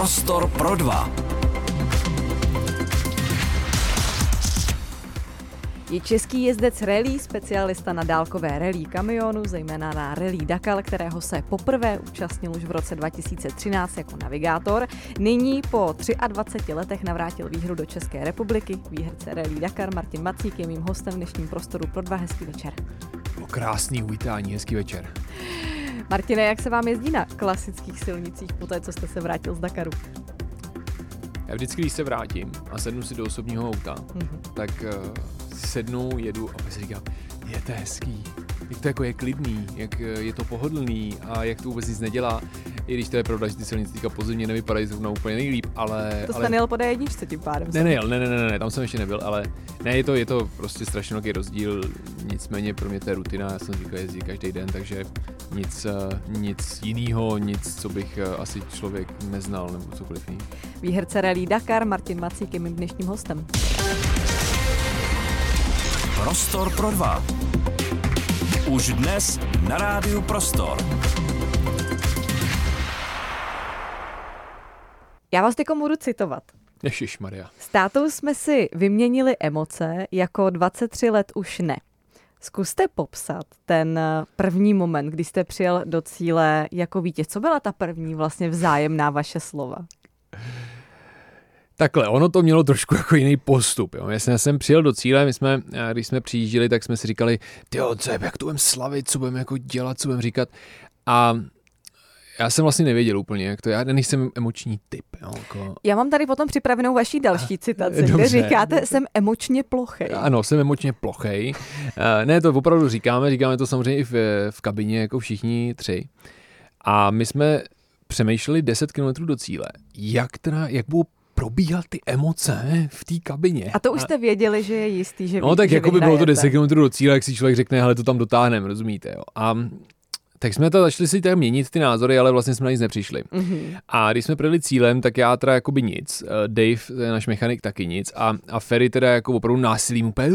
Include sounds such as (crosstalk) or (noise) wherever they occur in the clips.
Prostor pro dva. Je český jezdec rally, specialista na dálkové rally kamionu, zejména na rally Dakar, kterého se poprvé účastnil už v roce 2013 jako navigátor. Nyní po 23 letech navrátil výhru do České republiky. Výherce rally Dakar Martin Macík je mým hostem v dnešním prostoru pro dva hezký večer. Krásný uvítání, hezký večer. Martine, jak se vám jezdí na klasických silnicích po té, co jste se vrátil z Dakaru? Já vždycky, když se vrátím a sednu si do osobního auta, mm-hmm. tak uh, sednu, jedu a pak si říkám, je to hezký, jak to jako je klidný, jak eh, je to pohodlný a jak to vůbec nic nedělá. I když to je pravda, že ty silnice teďka pozemně nevypadají zrovna úplně nejlíp, ale... To jste ale... nejel po D1 tím pádem. Ne, nejel, ne, ne, ne, ne, tam jsem ještě nebyl, ale ne, je to, je to prostě strašně velký rozdíl, nicméně pro mě to je rutina, já jsem zvyklý jezdit každý den, takže nic, eh, nic jiného, nic, co bych eh, asi člověk neznal nebo cokoliv jiný. Výherce Rally Dakar Martin Macík je mým dnešním hostem. Prostor pro dva. Už dnes na rádiu Prostor. Já vás teď budu citovat. Ježíš Maria. S tátou jsme si vyměnili emoce, jako 23 let už ne. Zkuste popsat ten první moment, kdy jste přijel do cíle jako vítěz. Co byla ta první vlastně vzájemná vaše slova? Takhle, ono to mělo trošku jako jiný postup. Jo. Já jsem přijel do cíle, my jsme, když jsme přijížděli, tak jsme si říkali, ty co je, jak to budeme slavit, co budeme jako dělat, co budeme říkat. A já jsem vlastně nevěděl úplně, jak to já nejsem emoční typ. Jo, jako... Já mám tady potom připravenou vaší další citaci, kde říkáte, jsem emočně plochej. Ano, jsem emočně plochej. ne, to opravdu říkáme, říkáme to samozřejmě i v, v kabině, jako všichni tři. A my jsme přemýšleli 10 km do cíle, jak, teda, jak budou probíhat ty emoce v té kabině. A to už jste věděli, že je jistý, že No tak jako by bylo to 10 km do cíle, jak si člověk řekne, ale to tam dotáhneme, rozumíte, jo. A tak jsme to začali si tak měnit ty názory, ale vlastně jsme na nic nepřišli. Mm-hmm. A když jsme projeli cílem, tak já teda jakoby nic, eh, Dave, náš mechanik, taky nic a, a Ferry teda jako opravdu násilím úplně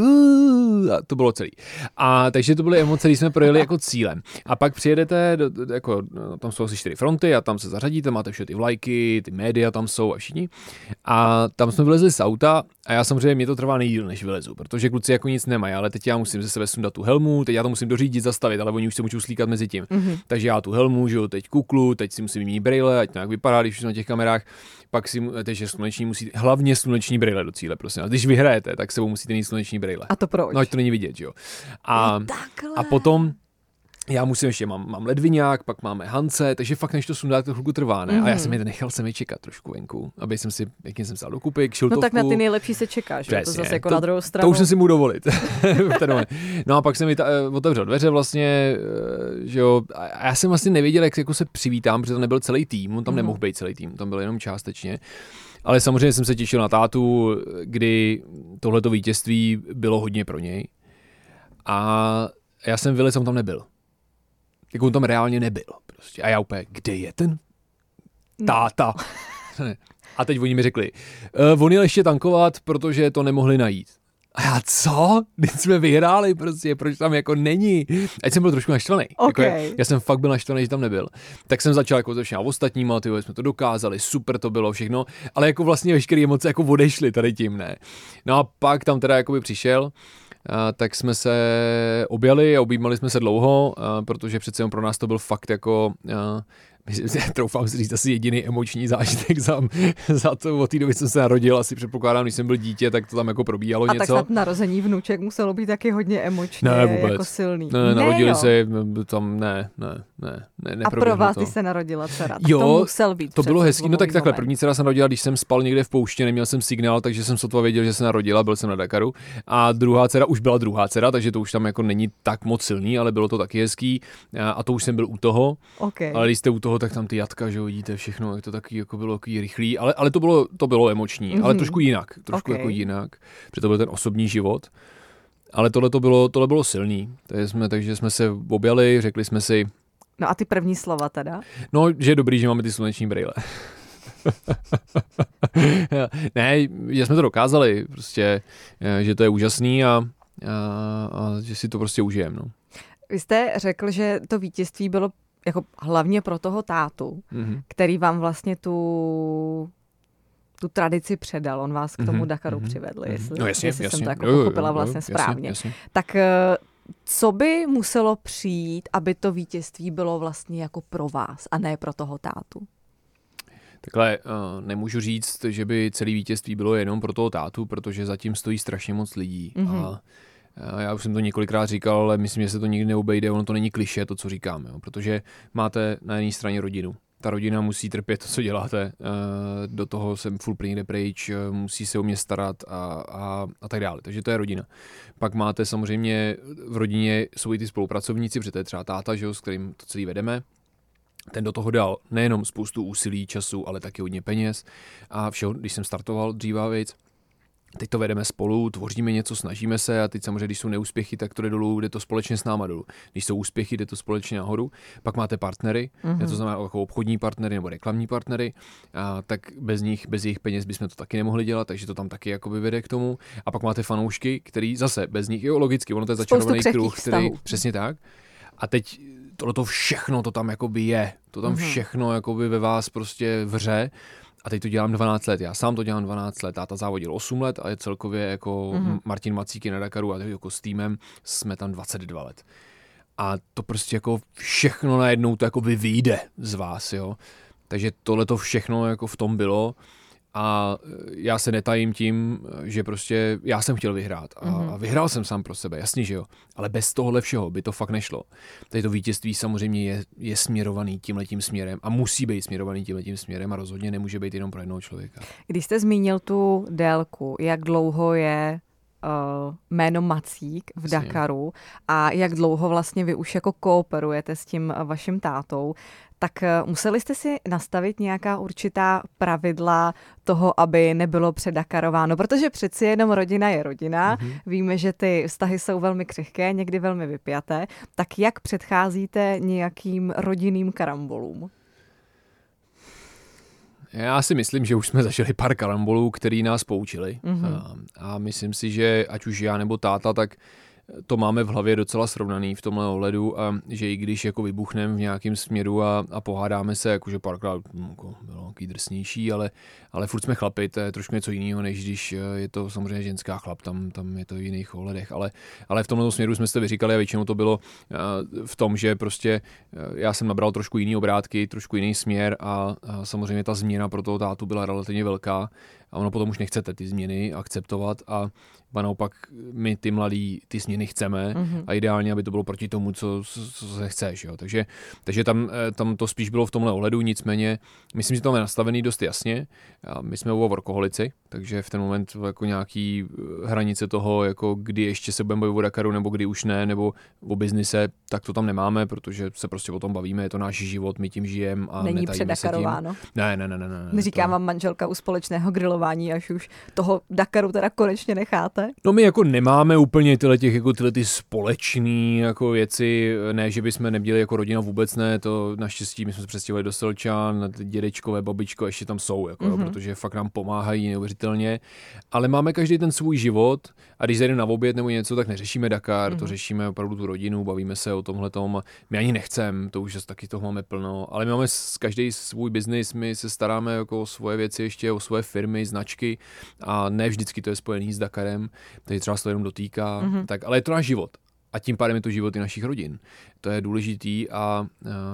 a to bylo celý. A takže to byly emoce, když jsme projeli jako cílem. A pak přijedete, do, jako, no, tam jsou asi čtyři fronty a tam se zařadíte, máte všechny ty vlajky, ty média tam jsou a všichni. A tam jsme vylezli z auta a já samozřejmě, mě to trvá nejdíl, než vylezu, protože kluci jako nic nemají, ale teď já musím ze sebe sundat tu helmu, teď já to musím dořídit, zastavit, ale oni už se můžou slíkat mezi tím. Mm-hmm. Takže já tu helmu, že jo, teď kuklu, teď si musím vyměnit brýle, ať to nějak vypadá, když jsem na těch kamerách. Pak si, takže sluneční musí, hlavně sluneční brýle do cíle, prosím. A když vyhrajete, tak sebou musíte mít sluneční brýle. A to proč? No, ať to není vidět, že jo. A, a potom já musím ještě, mám, mám ledviňák, pak máme Hance, takže fakt než to sundá, to chvilku trvá, ne? Mm-hmm. A já mhm. jsem je nechal se mi čekat trošku venku, aby jsem si, jakým jsem vzal do kupy, No tak na ty nejlepší se čeká, že? to zase jako to, na druhou stranu. To už jsem si mu dovolit. (laughs) no a pak jsem mi ta, uh, otevřel dveře vlastně, uh, že jo, a já jsem vlastně nevěděl, jak jako se přivítám, protože to nebyl celý tým, on tam mm-hmm. nemohl být celý tým, tam byl jenom částečně. Ale samozřejmě jsem se těšil na tátu, kdy tohleto vítězství bylo hodně pro něj. A já jsem vylez, on tam nebyl. Jako on tam reálně nebyl. Prostě. A já úplně, kde je ten no. táta? No. A teď oni mi řekli, uh, on jel ještě tankovat, protože to nemohli najít. A já co? Když jsme vyhráli prostě, proč tam jako není? Ať jsem byl trošku naštvaný. Okay. Jako, já jsem fakt byl naštvaný, že tam nebyl. Tak jsem začal jako začínat ostatníma, ty jsme to dokázali, super to bylo všechno, ale jako vlastně veškeré emoce jako odešly tady tím, ne. No a pak tam teda jako by přišel, tak jsme se objali a objímali jsme se dlouho, protože přece pro nás to byl fakt jako (laughs) troufám si říct, asi jediný emoční zážitek za, za to od té doby, jsem se narodil, asi předpokládám, když jsem byl dítě, tak to tam jako probíhalo a něco. A tak narození vnuček muselo být taky hodně emočně ne, vůbec. jako silný. Ne, ne narodili jo. se tam, ne, ne, ne, ne A pro vás, když se narodila dcera, jo, to musel být To bylo hezký, no tak takhle, první dcera se narodila, když jsem spal někde v pouště, neměl jsem signál, takže jsem sotva věděl, že se narodila, byl jsem na Dakaru. A druhá dcera už byla druhá dcera, takže to už tam jako není tak moc silný, ale bylo to taky hezký. A, a to už jsem byl u toho. Okay. Ale když jste u toho, tak tam ty jatka, že vidíte všechno, jak to taky jako bylo takový rychlý, ale, ale to bylo, to bylo emoční, mm-hmm. ale trošku jinak, trošku okay. jako jinak, protože to byl ten osobní život. Ale tohle to bylo, tohle bylo silný, takže jsme, takže jsme se objali, řekli jsme si... No a ty první slova teda? No, že je dobrý, že máme ty sluneční brýle. (laughs) ne, že jsme to dokázali, prostě, že to je úžasný a, a, a že si to prostě užijeme. No. Vy jste řekl, že to vítězství bylo jako hlavně pro toho tátu, mm-hmm. který vám vlastně tu tu tradici předal, on vás k tomu mm-hmm. Dakaru mm-hmm. přivedl, jestli, no, jasně, jestli jasně. jsem to jako jo, jo, pochopila jo, vlastně jasně, správně. Jasně. Tak eh, co by muselo přijít, aby to vítězství bylo vlastně jako pro vás a ne pro toho tátu? Takhle uh, nemůžu říct, že by celé vítězství bylo jenom pro toho tátu, protože zatím stojí strašně moc lidí. Mm-hmm. A uh, já už jsem to několikrát říkal, ale myslím, že se to nikdy neobejde, ono to není kliše, to, co říkáme, jo, protože máte na jedné straně rodinu. Ta rodina musí trpět to, co děláte, uh, do toho jsem full plně pryč, uh, musí se o mě starat a, a, a tak dále. Takže to je rodina. Pak máte samozřejmě v rodině jsou i ty spolupracovníci, protože to je třeba táta, že jo, s kterým to celý vedeme, ten do toho dal nejenom spoustu úsilí, času, ale taky hodně peněz a všeho, když jsem startoval dříva věc, teď to vedeme spolu, tvoříme něco, snažíme se a teď samozřejmě, když jsou neúspěchy, tak to jde dolů, jde to společně s náma dolů. Když jsou úspěchy, jde to společně nahoru. Pak máte partnery, mm-hmm. to znamená jako obchodní partnery nebo reklamní partnery, a tak bez nich, bez jejich peněz bychom to taky nemohli dělat, takže to tam taky jakoby vede k tomu. A pak máte fanoušky, který zase bez nich, jo, logicky, ono to je začarovaný kruh, který, přesně tak. A teď tohle to všechno, to tam jakoby je. To tam mm-hmm. všechno jakoby ve vás prostě vře. A teď to dělám 12 let. Já sám to dělám 12 let. Táta závodil 8 let a je celkově jako mm-hmm. Martin Macíky na Dakaru a jako s týmem jsme tam 22 let. A to prostě jako všechno najednou to jako vyjde z vás, jo. Takže tohle to všechno jako v tom bylo a já se netajím tím, že prostě já jsem chtěl vyhrát a, mm-hmm. a vyhrál jsem sám pro sebe, jasně, že jo, ale bez tohohle všeho by to fakt nešlo. Tady to vítězství samozřejmě je, je směrovaný tímhletím směrem a musí být směrovaný tímhletím směrem a rozhodně nemůže být jenom pro jednoho člověka. Když jste zmínil tu délku, jak dlouho je uh, jméno Macík v Dakaru a jak dlouho vlastně vy už jako kooperujete s tím vašim tátou, tak eh, museli jste si nastavit nějaká určitá pravidla toho, aby nebylo předakarováno, protože přeci jenom rodina je rodina, mm-hmm. víme, že ty vztahy jsou velmi křehké, někdy velmi vypjaté, tak jak předcházíte nějakým rodinným karambolům? Já si myslím, že už jsme zažili pár karambolů, který nás poučili. Mm-hmm. A, a myslím si, že ať už já nebo táta, tak to máme v hlavě docela srovnaný v tomhle ohledu a že i když jako vybuchneme v nějakém směru a, a pohádáme se, jakože párkrát hm, jako bylo nějaký drsnější, ale, ale furt jsme chlapi, to je trošku něco jiného, než když eh, je to samozřejmě ženská chlap, tam, tam je to v jiných ohledech, ale, ale v tomhle směru jsme to vyříkali a většinou to bylo eh, v tom, že prostě eh, já jsem nabral trošku jiný obrátky, trošku jiný směr a, a samozřejmě ta změna pro toho tátu byla relativně velká a ono potom už nechcete ty změny akceptovat a naopak my ty mladí ty změny chceme mm-hmm. a ideálně, aby to bylo proti tomu, co, co se chceš. Jo. Takže, takže tam, eh, tam to spíš bylo v tomhle ohledu, nicméně myslím, že to je nastavený dost jasně. A my jsme u workoholici, takže v ten moment jako nějaký eh, hranice toho, jako kdy ještě se budeme bavit o Dakaru, nebo kdy už ne, nebo o biznise, tak to tam nemáme, protože se prostě o tom bavíme, je to náš život, my tím žijeme a Není předakarováno. Ne, ne, ne, ne, ne. Neříká to... vám manželka u společného grilování, až už toho Dakaru teda konečně necháte? No my jako nemáme úplně tyhle těch, jako tyhle ty společný jako věci, ne, že bychom neměli jako rodina vůbec ne, to naštěstí my jsme se přestěhovali do Selčan, dědečkové, babičko ještě tam jsou, jako, mm-hmm. jo, mhm. protože fakt nám pomáhají neuvěřitelně, ale máme každý ten svůj život a když zajdeme na oběd nebo něco, tak neřešíme Dakar, mm-hmm. to mhm. řešíme opravdu tu rodinu, bavíme se o tomhle tom, my ani nechcem, to už taky toho máme plno, ale my máme každý svůj biznis, my se staráme jako o svoje věci ještě, o svoje firmy, značky a ne vždycky to je spojený s Dakarem, takže třeba se to jenom dotýká, mm-hmm. tak, ale je to náš život a tím pádem je to život i našich rodin. To je důležitý a,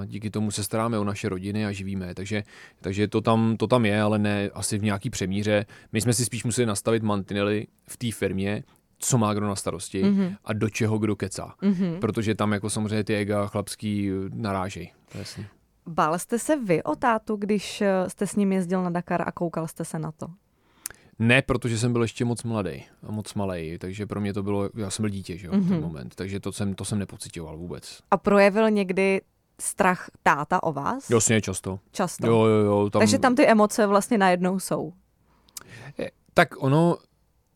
díky tomu se staráme o naše rodiny a živíme. Takže, takže to, tam, to tam je, ale ne asi v nějaký přemíře. My jsme si spíš museli nastavit mantinely v té firmě, co má kdo na starosti mm-hmm. a do čeho kdo kecá. Mm-hmm. Protože tam jako samozřejmě ty ega chlapský narážej. To je jasný. Bál jste se vy o tátu, když jste s ním jezdil na Dakar a koukal jste se na to? Ne, protože jsem byl ještě moc mladý a moc malý, takže pro mě to bylo, já jsem byl dítě, že jo, mm-hmm. v ten mhm. moment, takže to jsem, to jsem nepocitoval vůbec. A projevil někdy strach táta o vás? Jasně, často. Často. Jo, jo, jo. Tam... Takže tam ty emoce vlastně najednou jsou. Tak ono,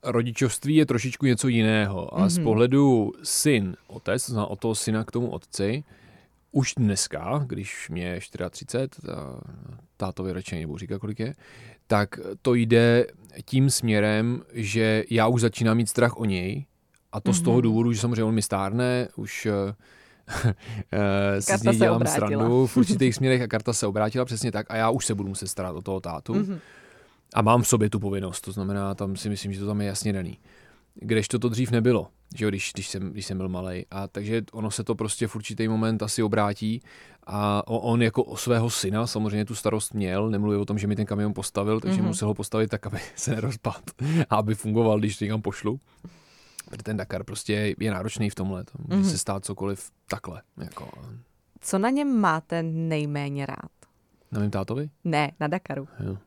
rodičovství je trošičku něco jiného a mm-hmm. z mhm. pohledu syn, otec, zná o toho syna k tomu otci, už dneska, když mě je 34, a tátovi radši nebudu říkat, kolik je, tak to jde tím směrem, že já už začínám mít strach o něj a to mm-hmm. z toho mhm. důvodu, že samozřejmě on mi stárne, už Eh, si z něj dělám srandu v určitých směrech a karta se obrátila přesně tak a já už se budu muset starat o toho tátu. Mm-hmm. A mám v sobě tu povinnost, to znamená, tam si myslím, že to tam je jasně daný. Kdežto to dřív nebylo, že jo, když, když, jsem, když jsem byl malý. A takže ono se to prostě v určitý moment asi obrátí a on jako o svého syna samozřejmě tu starost měl, nemluvil o tom, že mi ten kamion postavil, takže mm-hmm. musel ho postavit tak, aby (laughs) se nerozpadl a (laughs) aby fungoval, když to někam pošlu. Protože ten Dakar prostě je náročný v tomhle, to může mm-hmm. se stát cokoliv takhle. Jako. Co na něm máte nejméně rád? Na mém tátovi? Ne, na Dakaru. Jo.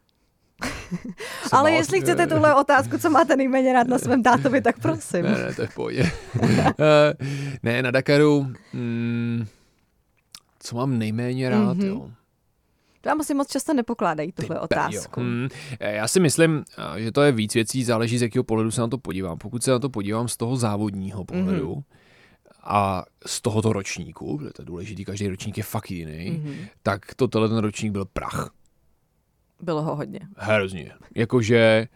Ale jestli chcete tuhle otázku, co máte nejméně rád na svém tátovi, tak prosím. Ne, ne, to je v pohodě. (laughs) Eh, ne, na Dakaru, mm, co mám nejméně rád, mm-hmm. jo. To vám asi moc často nepokládají tuhle otázku. Hmm. Já si myslím, že to je víc věcí, záleží z jakého pohledu se na to podívám. Pokud se na to podívám z toho závodního pohledu, mm-hmm a z tohoto ročníku, protože to je důležitý, každý ročník je fakt jiný, mm-hmm. tak to tenhle ten ročník byl prach. Bylo ho hodně. Hrozně. Jakože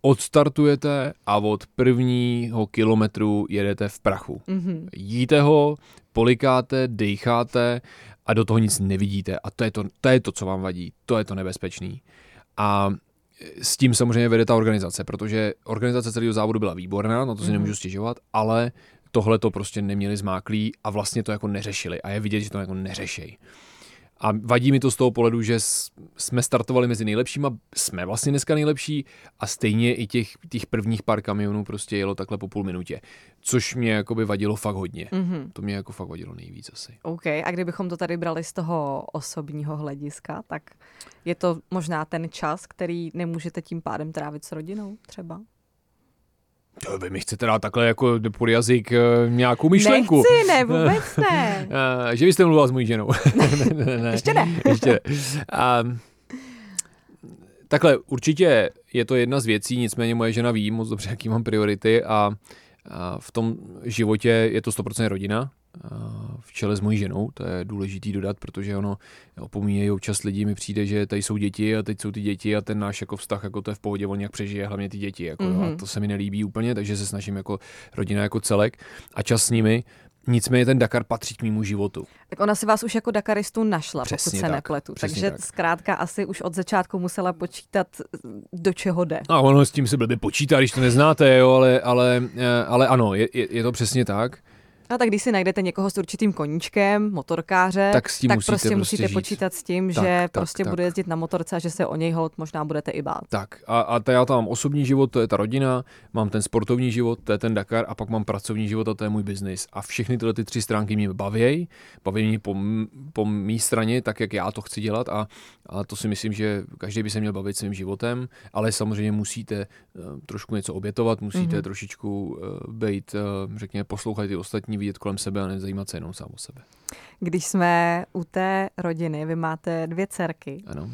odstartujete a od prvního kilometru jedete v prachu. Mm-hmm. Jíte ho, polikáte, decháte a do toho nic nevidíte. A to je to, to, je to co vám vadí. To je to nebezpečný. A s tím samozřejmě vede ta organizace, protože organizace celého závodu byla výborná, na to si mm-hmm. nemůžu stěžovat, ale tohle to prostě neměli zmáklý a vlastně to jako neřešili. A je vidět, že to jako neřešejí. A vadí mi to z toho pohledu, že jsme startovali mezi nejlepšíma, jsme vlastně dneska nejlepší a stejně i těch, těch prvních pár kamionů prostě jelo takhle po půl minutě. Což mě jako by vadilo fakt hodně. Mm-hmm. To mě jako fakt vadilo nejvíc asi. OK, a kdybychom to tady brali z toho osobního hlediska, tak je to možná ten čas, který nemůžete tím pádem trávit s rodinou třeba? Vy mi chcete dát takhle jako pod jazyk eh, nějakou myšlenku. Nechci, ne, (laughs) vůbec ne. Eh, že byste mluvila s mojí ženou. (laughs) ne, ne, ne. Ještě ne. Ještě ne. A, takhle, určitě je to jedna z věcí, nicméně moje žena ví moc dobře, jaký mám priority a, a v tom životě je to 100% rodina, v čele s mojí ženou, to je důležitý dodat, protože ono opomíjejí občas lidi, mi přijde, že tady jsou děti a teď jsou ty děti a ten náš jako vztah, jako to je v pohodě, on nějak přežije, hlavně ty děti, jako, mm-hmm. a mhm. to se mi nelíbí úplně, takže se snažím jako rodina jako celek a čas s nimi, Nicméně ten Dakar patří k mému životu. Tak ona si vás už jako Dakaristu našla, Přesně pokud se tak, nepletu. Takže tak. zkrátka asi už od začátku musela počítat, do čeho jde. A ono s tím se blbě počítá, když to neznáte, jo, ale, ale, eh, ale ano, je, je, je to přesně tak. A tak když si najdete někoho s určitým koníčkem, motorkáře, tak, s tím tak musíte prostě, prostě musíte žít. počítat s tím, tak, že tak, prostě tak. bude jezdit na motorce a že se o něj hold možná budete i bát. Tak a, a to já tam mám osobní život, to je ta rodina, mám ten sportovní život, to je ten Dakar a pak mám pracovní život a to je můj biznis. A všechny tyhle ty tři stránky mě baví, baví mě po, po mý straně, tak jak já to chci dělat a, a to si myslím, že každý by se měl bavit svým životem, ale samozřejmě musíte uh, trošku něco obětovat, musíte mm-hmm. trošičku uh, být, uh, řekněme, poslouchat ty ostatní ostatní vidět kolem sebe a nezajímat se jenom sám o sebe. Když jsme u té rodiny, vy máte dvě dcerky. Ano.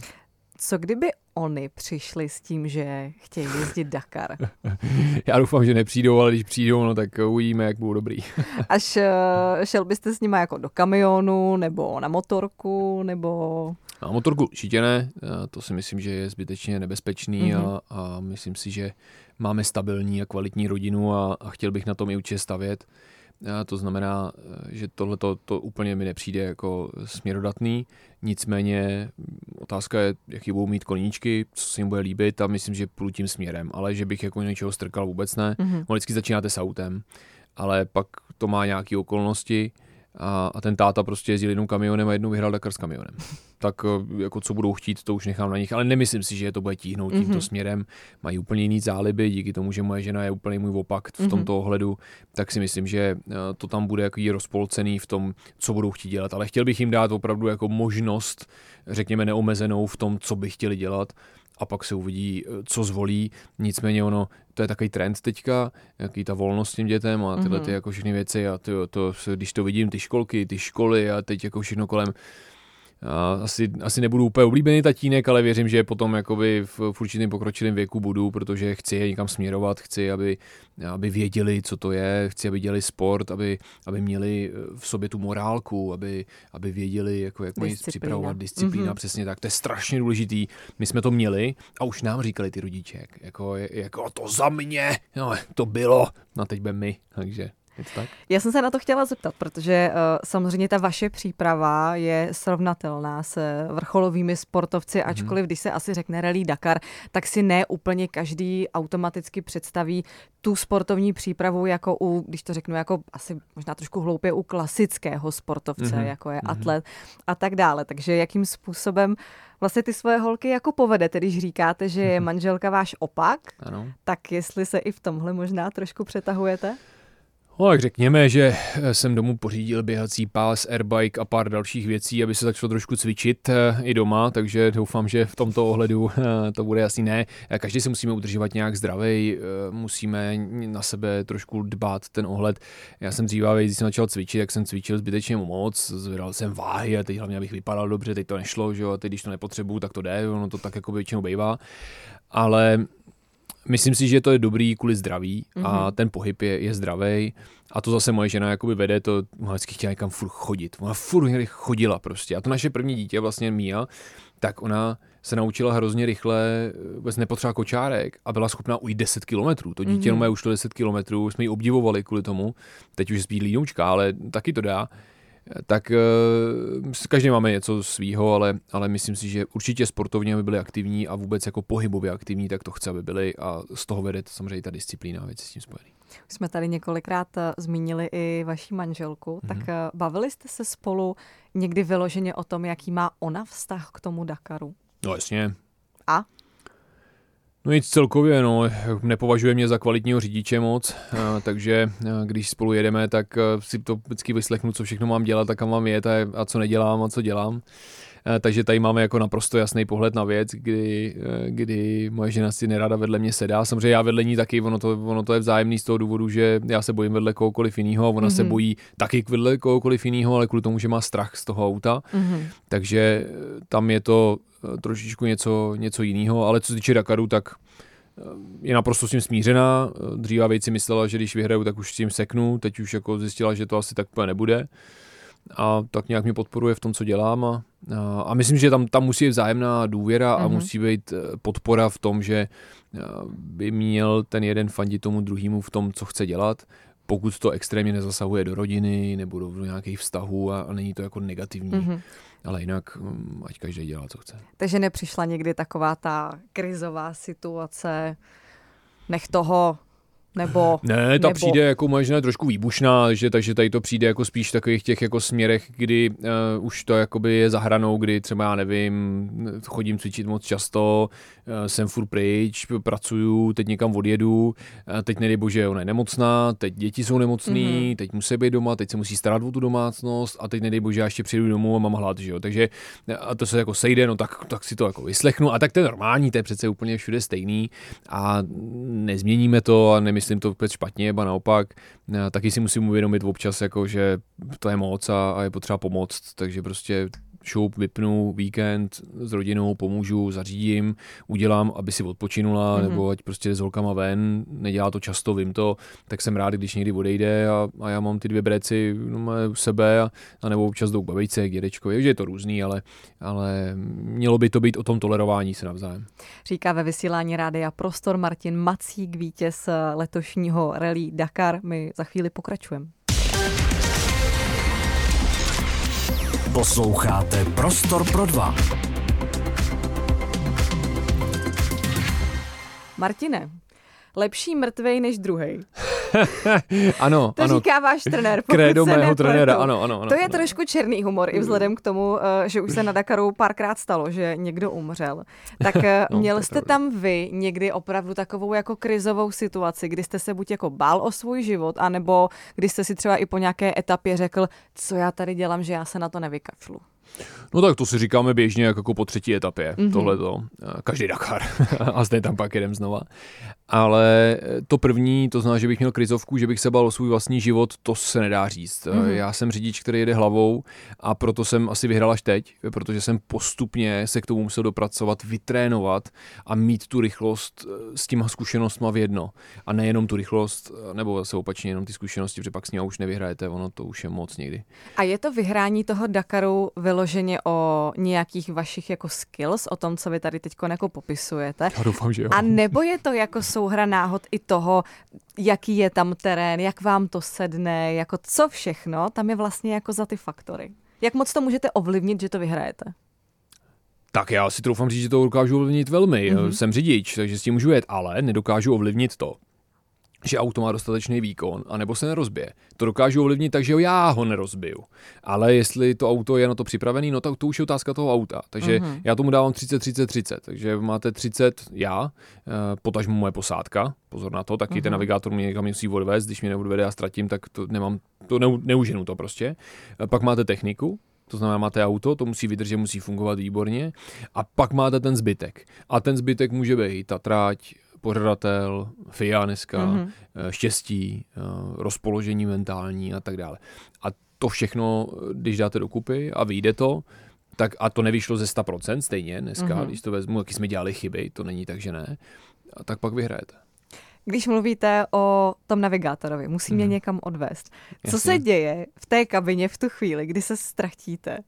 Co kdyby oni přišli s tím, že chtějí jezdit Dakar? (laughs) Já doufám, že nepřijdou, ale když přijdou, no tak uvidíme, jak budou dobrý. (laughs) Až uh, šel byste s nimi jako do kamionu, nebo na motorku, nebo... Na motorku určitě ne, eh, to si myslím, že je zbytečně nebezpečný mm-hmm. a, a myslím si, že máme stabilní a kvalitní rodinu a, a chtěl bych na tom i určitě stavět. To znamená, že tohle to úplně mi nepřijde jako směrodatný. Nicméně otázka je, jaký budou mít koníčky, co se jim bude líbit a myslím, že půjdu tím směrem. Ale že bych jako něčeho strkal vůbec ne. Mm-hmm. vždycky začínáte s autem, ale pak to má nějaké okolnosti a, a ten táta prostě jezdil jednou kamionem a jednou vyhrál Dakar s kamionem. Tak eh, jako co budou chtít, to už nechám na nich, ale nemyslím si, že to bude tíhnout tímto mm-hmm. směrem. Mají úplně jiný záliby, díky tomu, že moje žena je úplně můj opak v mm-hmm. tomto ohledu, tak si myslím, že eh, to tam bude jako rozpolcený v tom, co budou chtít dělat. Ale chtěl bych jim dát opravdu jako možnost, řekněme neomezenou v tom, co by chtěli dělat a pak se uvidí, eh, co zvolí. Nicméně ono, to je takový trend teďka, jaký ta volnost těm dětem a tyhle ty mhm. jako všechny věci a to, to, když to vidím, ty školky, ty školy a teď jako všechno kolem, asi, asi nebudu úplně oblíbený tatínek, ale věřím, že potom jakoby v, v určitém pokročilém věku budu, protože chci je někam směrovat, chci, aby, aby věděli, co to je, chci, aby dělali sport, aby, aby měli eh, v sobě tu morálku, aby, aby věděli, jako, jak mají připravovat disciplína, mm-hmm. přesně tak. To je strašně důležitý. My jsme to měli a už nám říkali ty rodiče, jako, jako to za mě, no, to bylo, no teď my, takže? Já jsem se na to chtěla zeptat, protože uh, samozřejmě ta vaše příprava je srovnatelná s vrcholovými sportovci, mm-hmm. ačkoliv když se asi řekne Rally Dakar, tak si ne úplně každý automaticky představí tu sportovní přípravu jako u, když to řeknu, jako asi možná trošku hloupě u klasického sportovce, mm-hmm. jako je mm-hmm. atlet a tak dále. Takže jakým způsobem vlastně ty svoje holky jako povedete, když říkáte, že je (laughs) manželka váš opak, ano. tak jestli se i v tomhle možná trošku přetahujete? No, tak řekněme, že jsem domů pořídil běhací pás, airbike a pár dalších věcí, aby se začalo trošku cvičit eh, i doma, takže doufám, že v tomto ohledu eh, to bude asi ne. Každý se musíme udržovat nějak zdravý, eh, musíme na sebe trošku dbát ten ohled. Já jsem dříve, když jsem začal cvičit, jak jsem cvičil zbytečně moc, zvedal jsem váhy a teď hlavně abych vypadal dobře, teď to nešlo, že jo, a teď když to nepotřebuju, tak to jde, ono to tak jako většinou bývá. Ale Myslím si, že to je dobrý kvůli zdraví mm-hmm. a mhm. ten pohyb je, je zdravý. A to zase moje žena jakoby vede, to ona vždycky chtěla někam furt chodit. Ona furt chodila prostě. A to naše první dítě, vlastně Mia, tak ona se naučila hrozně rychle, vůbec nepotřeba kočárek a byla schopná ujít 10 kilometrů. To dítě mm-hmm. už to 10 kilometrů, jsme ji obdivovali kvůli tomu. Teď už je spíš línučka, ale taky to dá tak uh, každý máme něco svýho, ale, ale myslím si, že určitě sportovně, aby byli aktivní a vůbec jako pohybově aktivní, tak to chce, aby byli a z toho vede samozřejmě ta disciplína a věci s tím spojený. Jsme tady několikrát eh, zmínili i vaši manželku, mm-hmm. tak uh, bavili jste se spolu někdy vyloženě o tom, jaký má ona vztah k tomu Dakaru? No jasně. A? No nic celkově, no, nepovažuje mě za kvalitního řidiče moc, takže když spolu jedeme, tak si to vždycky vyslechnu, co všechno mám dělat a kam mám jet a, a co nedělám a co dělám. Takže tady máme jako naprosto jasný pohled na věc, kdy, kdy moje žena si nerada vedle mě sedá. Samozřejmě já vedle ní taky, ono to, ono to je vzájemný z toho důvodu, že já se bojím vedle kohokoliv jiného a ona mm-hmm. se mhm. bojí taky vedle kohokoliv jiného, ale kvůli tomu, že má strach z toho auta. Mm-hmm. Takže tam je to Eh, trošičku něco, něco jiného, ale co se týče Dakaru, tak eh, je naprosto s tím smířená. Eh, dříva věci myslela, že když vyhraju, tak už s tím seknu. Teď už jako zjistila, že to asi tak nebude. A tak nějak mě podporuje v tom, co dělám. A, a, a myslím, že tam, tam musí být vzájemná důvěra mm-hmm. a mhm. musí být podpora v tom, že by měl ten jeden fandit tomu druhému v tom, co chce dělat pokud to extrémně nezasahuje do rodiny nebo do, do nějakých vztahů a, a není to jako negativní. Mm-hmm. Ale jinak, mm, ať každý dělá, co chce. Takže nepřišla někdy taková ta krizová situace, nech toho nebo, ne, ta nebo... přijde jako možná trošku výbušná, že, takže tady to přijde jako spíš v takových těch jako směrech, kdy uh, už to jakoby je zahranou, kdy třeba já nevím, chodím cvičit moc často, uh, jsem furt pryč, pracuju, teď někam odjedu, uh, teď nedej bože, ona je nemocná, teď děti jsou nemocný, mm-hmm. teď musí být doma, teď se musí starat o tu domácnost a teď nedej bože, já ještě přijdu domů a mám hlad, že jo, takže a to se jako sejde, no tak, tak si to jako vyslechnu a tak to je normální, to je přece úplně všude stejný a nezměníme to a nemyslím nemyslím to vůbec špatně, ba naopak, eh, taky si musím uvědomit občas, jako, že to je moc a, a je potřeba pomoct, takže prostě šup, vypnu víkend s rodinou, pomůžu, zařídím, udělám, aby si odpočinula, mm-hmm. nebo ať prostě s holkama ven, nedělá to často, vím to, tak jsem rád, když někdy odejde a, a já mám ty dvě breci no, u sebe a, a nebo občas jdou k babičce, k dědečkovi, že je to různý, ale, ale mělo by to být o tom tolerování se navzájem. Říká ve vysílání Rádia Prostor Martin Macík, vítěz letošního rally Dakar. My za chvíli pokračujeme. Posloucháte Prostor pro dva. Martine, lepší mrtvej než druhý. (laughs) ano, to ano. říká váš trenér. Krédo mého trenéra, ano, ano, ano. To je ano. trošku černý humor, i vzhledem k tomu, eh, že už se na Dakaru párkrát stalo, že někdo umřel. Tak eh, (laughs) no, měl jste tam vy někdy opravdu takovou jako krizovou situaci, kdy jste se buď jako bál o svůj život, anebo kdy jste si třeba i po nějaké etapě řekl, co já tady dělám, že já se na to nevykašlu. No tak to si říkáme běžně jako po třetí etapě, mm-hmm. tohleto. Každý Dakar. (laughs) a zde tam pak jedem znova. Ale to první, to znamená, že bych měl krizovku, že bych se bal o svůj vlastní život, to se nedá říct. Mm-hmm. Já jsem řidič, který jede hlavou a proto jsem asi vyhrál až teď, protože jsem postupně se k tomu musel dopracovat, vytrénovat a mít tu rychlost eh, s těma zkušenostma v jedno. A nejenom tu rychlost, nebo zase opačně jenom ty zkušenosti, protože pak s ní už nevyhrajete, ono to už je moc někdy. A je to vyhrání toho Dakaru vyloženě o nějakých vašich jako skills, o tom, co vy tady teď jako popisujete. Já doufám, že jo. A nebo je to jako (laughs) souhra náhod i toho, jaký je tam terén, jak vám to sedne, jako co všechno, tam je vlastně jako za ty faktory. Jak moc to můžete ovlivnit, že to vyhrajete? Tak já si troufám říct, že to dokážu ovlivnit velmi. Mm-hmm. Jsem řidič, takže s tím můžu jet, ale nedokážu ovlivnit to, že auto má dostatečný výkon, anebo se nerozbije. To dokážu ovlivnit tak, že já ho nerozbiju. Ale jestli to auto je na to připravený, no tak to už je otázka toho auta. Takže mm-hmm. já tomu dávám 30, 30, 30. Takže máte 30 já, eh, potažmu moje posádka, pozor na to, taky mm-hmm. ten navigátor mě někam musí odvést, když mě neodvede a ztratím, tak to nemám, to ne, neuženu to prostě. Eh, pak máte techniku, to znamená, máte auto, to musí vydržet, musí fungovat výborně. A pak máte ten zbytek. A ten zbytek může být ta tráť, pořadatel, FIA dneska, mm-hmm. štěstí, eh, rozpoložení mentální a tak dále. A to všechno, když dáte dokupy a vyjde to, tak a to nevyšlo ze 100% stejně dneska, mm-hmm. když to vezmu, jaký jsme dělali chyby, to není tak, že ne, a tak pak vyhrajete. Když mluvíte o tom navigátorovi, musí mě mm. někam odvést. Co Jasně. se děje v té kabině v tu chvíli, kdy se ztratíte?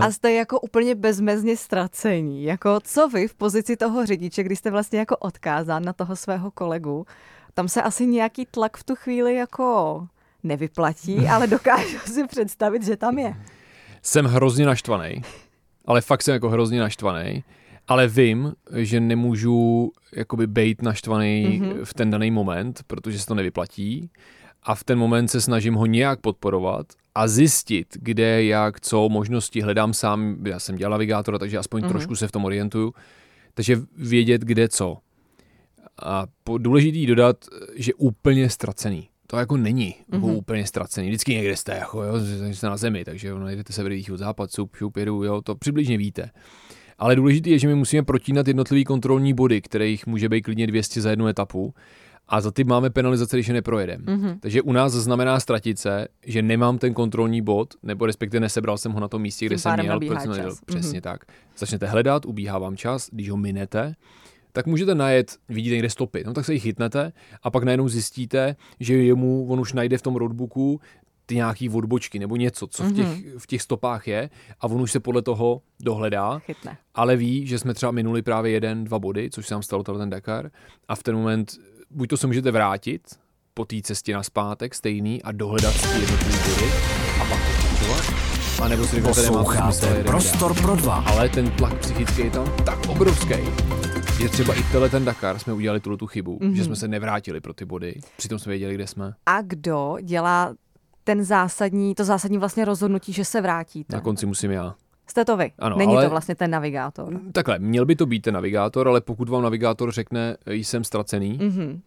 A jste jako úplně bezmezně ztracení. Jako co vy v pozici toho řidiče, když jste vlastně jako odkázán na toho svého kolegu, tam se asi nějaký tlak v tu chvíli jako nevyplatí, (laughs) ale dokážu si představit, že tam je. Jsem hrozně naštvaný, ale fakt jsem jako hrozně naštvaný, ale vím, že nemůžu jakoby bejt naštvaný mm-hmm. v ten daný moment, protože se to nevyplatí a v ten moment se snažím ho nějak podporovat a zjistit, kde, jak, co, možnosti hledám sám. Já jsem dělal navigátora, takže aspoň mm-hmm. trošku se v tom orientuju. Takže vědět, kde, co. A důležitý dodat, že úplně ztracený. To jako není mm-hmm. úplně ztracený. Vždycky někde jste, jako, jo, jste na zemi, takže najdete se v od západ, sup, šup, jedu, jo, to přibližně víte. Ale důležité je, že my musíme protínat jednotlivý kontrolní body, kterých může být klidně 200 za jednu etapu a za ty máme penalizace, když je neprojedem. Mm-hmm. Takže u nás znamená ztratit se, že nemám ten kontrolní bod, nebo respektive nesebral jsem ho na tom místě, kde jsem měl. Čas. Přesně mm-hmm. tak. Začnete hledat, ubíhá vám čas, když ho minete, tak můžete najet, vidíte někde stopy, no tak se jich chytnete a pak najednou zjistíte, že jemu, on už najde v tom roadbooku ty nějaký odbočky nebo něco, co v těch, mm-hmm. v těch stopách je a on už se podle toho dohledá, Chytne. ale ví, že jsme třeba minuli právě jeden, dva body, což se nám stalo ten Dakar a v ten moment buď to se můžete vrátit po té cestě na zpátek stejný a dohledat si jednotlivé body a pak pokračovat, a nebo si řeknete, Posloucháte Prostor pro dva. Ale ten tlak psychický je tam tak obrovský, že třeba i tenhle ten Dakar jsme udělali tuto tu chybu, mm-hmm. že jsme se nevrátili pro ty body, přitom jsme věděli, kde jsme. A kdo dělá ten zásadní, to zásadní vlastně rozhodnutí, že se vrátíte? Na konci musím já. Jste to vy. Ano, Není ale, to vlastně ten navigátor. Takhle, měl by to být ten navigátor, ale pokud vám navigátor řekne, jsem ztracený, mm-hmm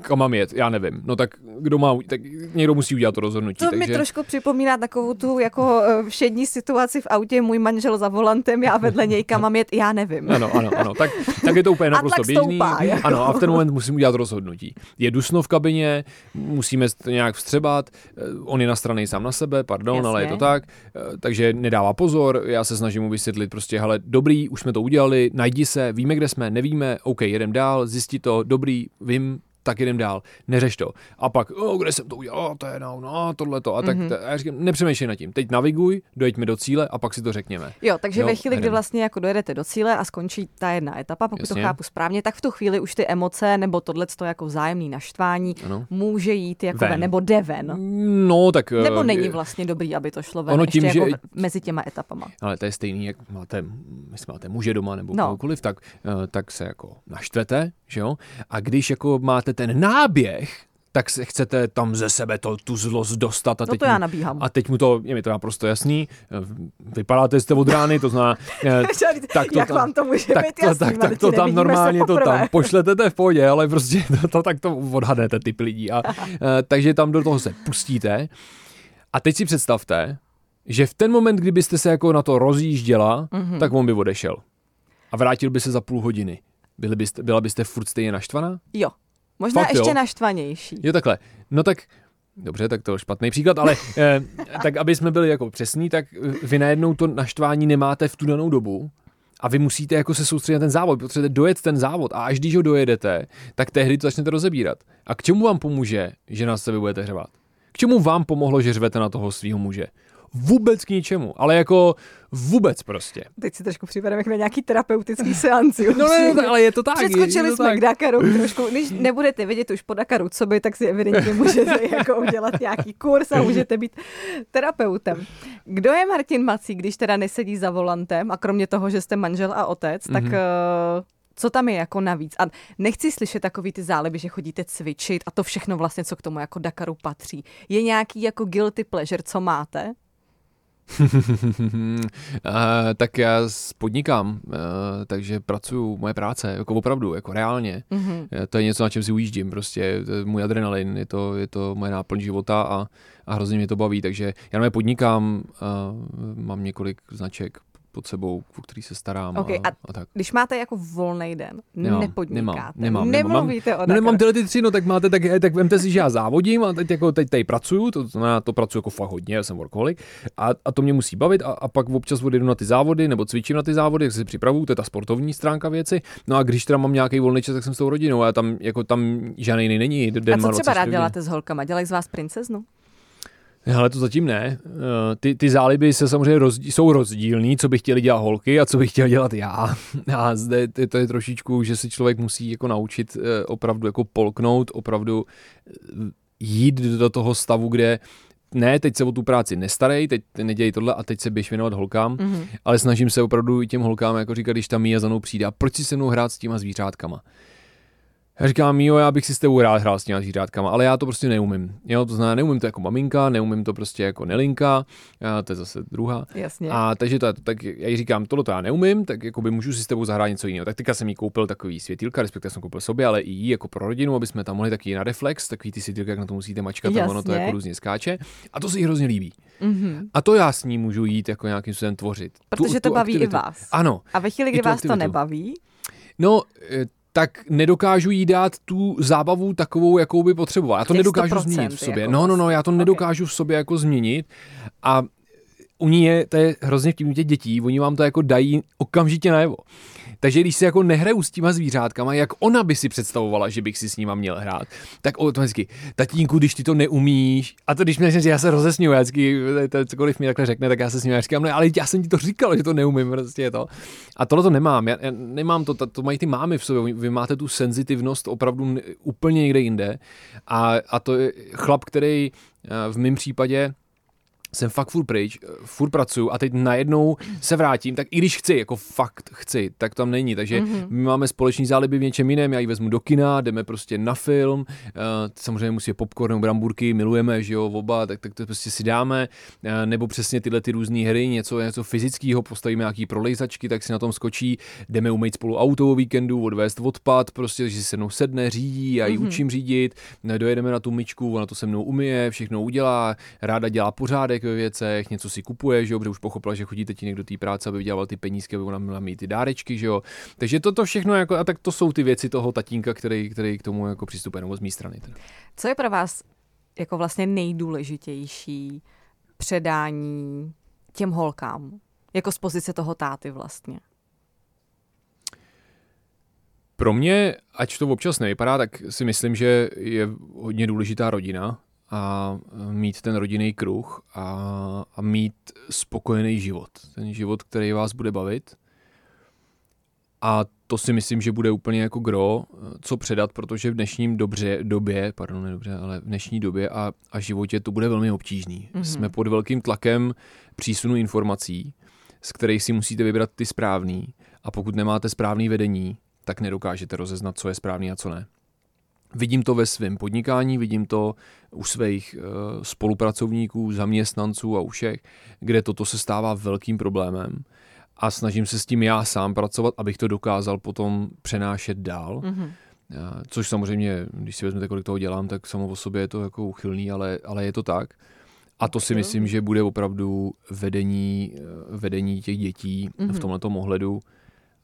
kam mám jet, já nevím. No tak kdo má, tak někdo musí udělat to rozhodnutí. To takže... mi trošku připomíná takovou tu jako eh, všední situaci v autě, můj manžel za volantem, já vedle něj kam mám jet, já nevím. Ano, ano, ano, tak, tak je to úplně (laughs) naprosto běžný. Stoupá, jako. Ano, a v ten moment musím udělat rozhodnutí. Je dusno v kabině, musíme nějak vstřebat, eh, on je na straně sám na sebe, pardon, Jasně. ale je to tak, eh, takže nedává pozor, já se snažím mu vysvětlit prostě, hele, dobrý, už jsme to udělali, najdi se, víme, kde jsme, nevíme, OK, jedem dál, zjistí to, dobrý, vím, same tak jdem dál, neřeš to. A pak, oh, kde jsem to udělal, to je no, no tohle to. A tak mm-hmm. a já říkám, nepřemýšlej nad tím. Teď naviguj, dojeďme do cíle a pak si to řekněme. Jo, takže jo, ve chvíli, kdy vlastně jako dojedete do cíle a skončí ta jedna etapa, pokud Jasně. to chápu správně, tak v tu chvíli už ty emoce nebo tohle to jako vzájemný naštvání ano. může jít jako ven. nebo jde ven. No, tak... Nebo eh, není vlastně dobrý, aby to šlo ven ono tím, ještě že... jako mezi těma etapama. Ale to je stejný, jak máte, jestli máte muže doma nebo no. kohokoliv, tak, eh, tak se jako naštvete, že jo? A když jako máte ten náběh, tak se chcete tam ze sebe to, tu zlost dostat. A no teď to já nabíhám. A teď mu to, je mi to naprosto jasný, vypadáte jste od rány, to zná... (laughs) Eh, tak to Jak tam, vám to může tak, být jasný, tak, tak to tam normálně to tam (laughs) pošlete, to je v pohodě, ale prostě (laughs) to, to, tak to odhadnete typ lidí. A, uh, takže tam do toho se pustíte. A teď si představte, že v ten moment, kdybyste se jako na to rozjížděla, mm-hmm. tak on by odešel. A vrátil by se za půl hodiny. Byli byste, byla byste furt stejně naštvaná? Jo. Možná Fakt, ještě jo? naštvanější. Jo, takhle. No tak Dobře, tak to je špatný příklad, ale eh, tak aby jsme byli jako přesní, tak vy najednou to naštvání nemáte v tu danou dobu a vy musíte jako se soustředit na ten závod, potřebujete dojet ten závod a až když ho dojedete, tak tehdy to začnete rozebírat. A k čemu vám pomůže, že na sebe budete hřvat? K čemu vám pomohlo, že řvete na toho svého muže? Vůbec k ničemu, ale jako vůbec prostě. Teď si trošku připadám jako na nějaký terapeutický seanci. no ne, no, ale je to tak. Přeskočili je to jsme tak. k Dakaru trošku. Když nebudete vidět už po Dakaru, co by, tak si evidentně můžete (laughs) jako udělat nějaký kurz a můžete být terapeutem. Kdo je Martin Mací, když teda nesedí za volantem a kromě toho, že jste manžel a otec, mm-hmm. tak uh, co tam je jako navíc? A nechci slyšet takový ty záliby, že chodíte cvičit a to všechno vlastně, co k tomu jako Dakaru patří. Je nějaký jako guilty pleasure, co máte? Uh, (laughs) tak já podnikám, uh, takže pracuju, moje práce, jako opravdu, jako reálně. Mm-hmm. To je něco, na čem si ujíždím, prostě, to je můj adrenalin, je to, je to moje náplň života a, a hrozně mě to baví, takže já na podnikám, uh, mám několik značek, pod sebou, o který se starám. Okay, a, a, tak. Když máte jako volný den, nemám, nepodnikáte, nemám, nemám, nemluvíte nemám, o no, nemám tyhle ty tři, no tak máte, tak, tak vemte si, že já závodím a teď, jako, teď tady pracuju, to znamená, to pracuji jako fakt hodně, já jsem workoholik a, a to mě musí bavit a, a pak občas odjedu na ty závody nebo cvičím na ty závody, jak se připravuju, to je ta sportovní stránka věci. No a když teda mám nějaký volný čas, tak jsem s tou rodinou a tam, jako tam žádný jiný není. Den a co třeba rád děláte s holkama? Dělají z vás princeznu? Ale to zatím ne. Eh, ty, ty záliby se samozřejmě rozdíl, jsou rozdílný, co by chtěli dělat holky a co by chtěl dělat já. (laughs) A zde to je trošičku, že si člověk musí jako naučit eh, opravdu jako polknout, opravdu eh, jít do toho stavu, kde ne, teď se o tu práci nestarej, teď nedělej tohle a teď se běž věnovat holkám, mm-hmm. ale snažím se opravdu i těm holkám jako říkat, když tam Mia za mnou přijde, a proč si se mnou hrát s těma zvířátkama? Já říkám, jo, já bych si s tebou rád hrál s těma zvířátkama, ale já to prostě neumím. Jo, to znamená, neumím to jako maminka, neumím to prostě jako nelinka, a to je zase druhá. Jasně. A takže to, tak já jí říkám, tohle to já neumím, tak jako by můžu si s tebou zahrát něco jiného. Tak teďka jsem jí koupil takový světýlka, respektive jsem koupil sobě, ale i jí jako pro rodinu, aby jsme tam mohli taky na reflex, takový ty světýlka, jak na to musíte mačkat, tak ono to jako různě skáče. A to se jí hrozně líbí. Mm-hmm. A to já s ní můžu jít jako nějakým způsobem tvořit. Protože tu, to tu baví aktivitu. i vás. Ano. A ve chvíli, kdy vás aktivitu. to nebaví, No, eh, tak nedokážu jí dát tu zábavu takovou, jakou by potřeboval. Já to nedokážu změnit v sobě. Jako no, no, no, já to okay. nedokážu v sobě jako změnit a u ní je, to je hrozně vtipný těch dětí, oni vám to jako dají okamžitě najevo. Takže když si jako nehraju s těma zvířátkama, jak ona by si představovala, že bych si s nima měl hrát, tak automaticky, tatínku, když ty to neumíš, a to když mě že já se rozesměju, já vždycky, cokoliv mi takhle řekne, tak já se s ním říkám, no, ale já jsem ti to říkal, že to neumím, prostě to. A tohle to nemám, já, já nemám to, to, to mají ty mámy v sobě, vy máte tu senzitivnost opravdu úplně někde jinde a, a to je chlap, který eh, v mém případě jsem fakt furt pryč, eh, furt pracuju a teď najednou se vrátím, tak i když chci, jako fakt chci, tak tam není. Takže mm-hmm. my máme společný záliby v něčem jiném, já ji vezmu do kina, jdeme prostě na film, uh, samozřejmě musí popcorn nebo bramburky, milujeme, že jo, oba, tak, tak to prostě si dáme, uh, nebo přesně tyhle ty různé hry, něco, něco fyzického, postavíme nějaký prolejzačky, tak si na tom skočí, jdeme umýt spolu auto o víkendu, odvést odpad, prostě, že si se mnou sedne, řídí, já ji mm-hmm. učím řídit, dojedeme na tu myčku, ona to se mnou umije, všechno udělá, ráda dělá pořádek, dárek ve věcech, něco si kupuje, že jo, protože už pochopila, že chodíte ti někdo do té práce, aby vydělal ty penízky, aby ona měla mít ty dárečky, že jo. Takže toto všechno, jako, a tak to jsou ty věci toho tatínka, který, který k tomu jako přistupuje, nebo z mé strany. Teda. Co je pro vás jako vlastně nejdůležitější předání těm holkám? Jako z pozice toho táty vlastně. Pro mě, ať to občas nevypadá, tak si myslím, že je hodně důležitá rodina a mít ten rodinný kruh a, a mít spokojený život. Ten život, který vás bude bavit. A to si myslím, že bude úplně jako gro, co předat, protože v dnešním dobře, době, pardon, ne dobře, ale v dnešní době a, a životě to bude velmi obtížný. Mm-hmm. Jsme pod velkým tlakem přísunu informací, z kterých si musíte vybrat ty správný a pokud nemáte správný vedení, tak nedokážete rozeznat, co je správný a co ne. Vidím to ve svém podnikání, vidím to u svých uh, spolupracovníků, zaměstnanců a u všech, kde toto se stává velkým problémem a snažím se s tím já sám pracovat, abych to dokázal potom přenášet dál. Mm-hmm. Což samozřejmě, když si vezmete, kolik toho dělám, tak samo o sobě je to jako uchylný, ale, ale je to tak. A to si myslím, že bude opravdu vedení, eh, vedení těch dětí mm-hmm. v mhm. tomto ohledu,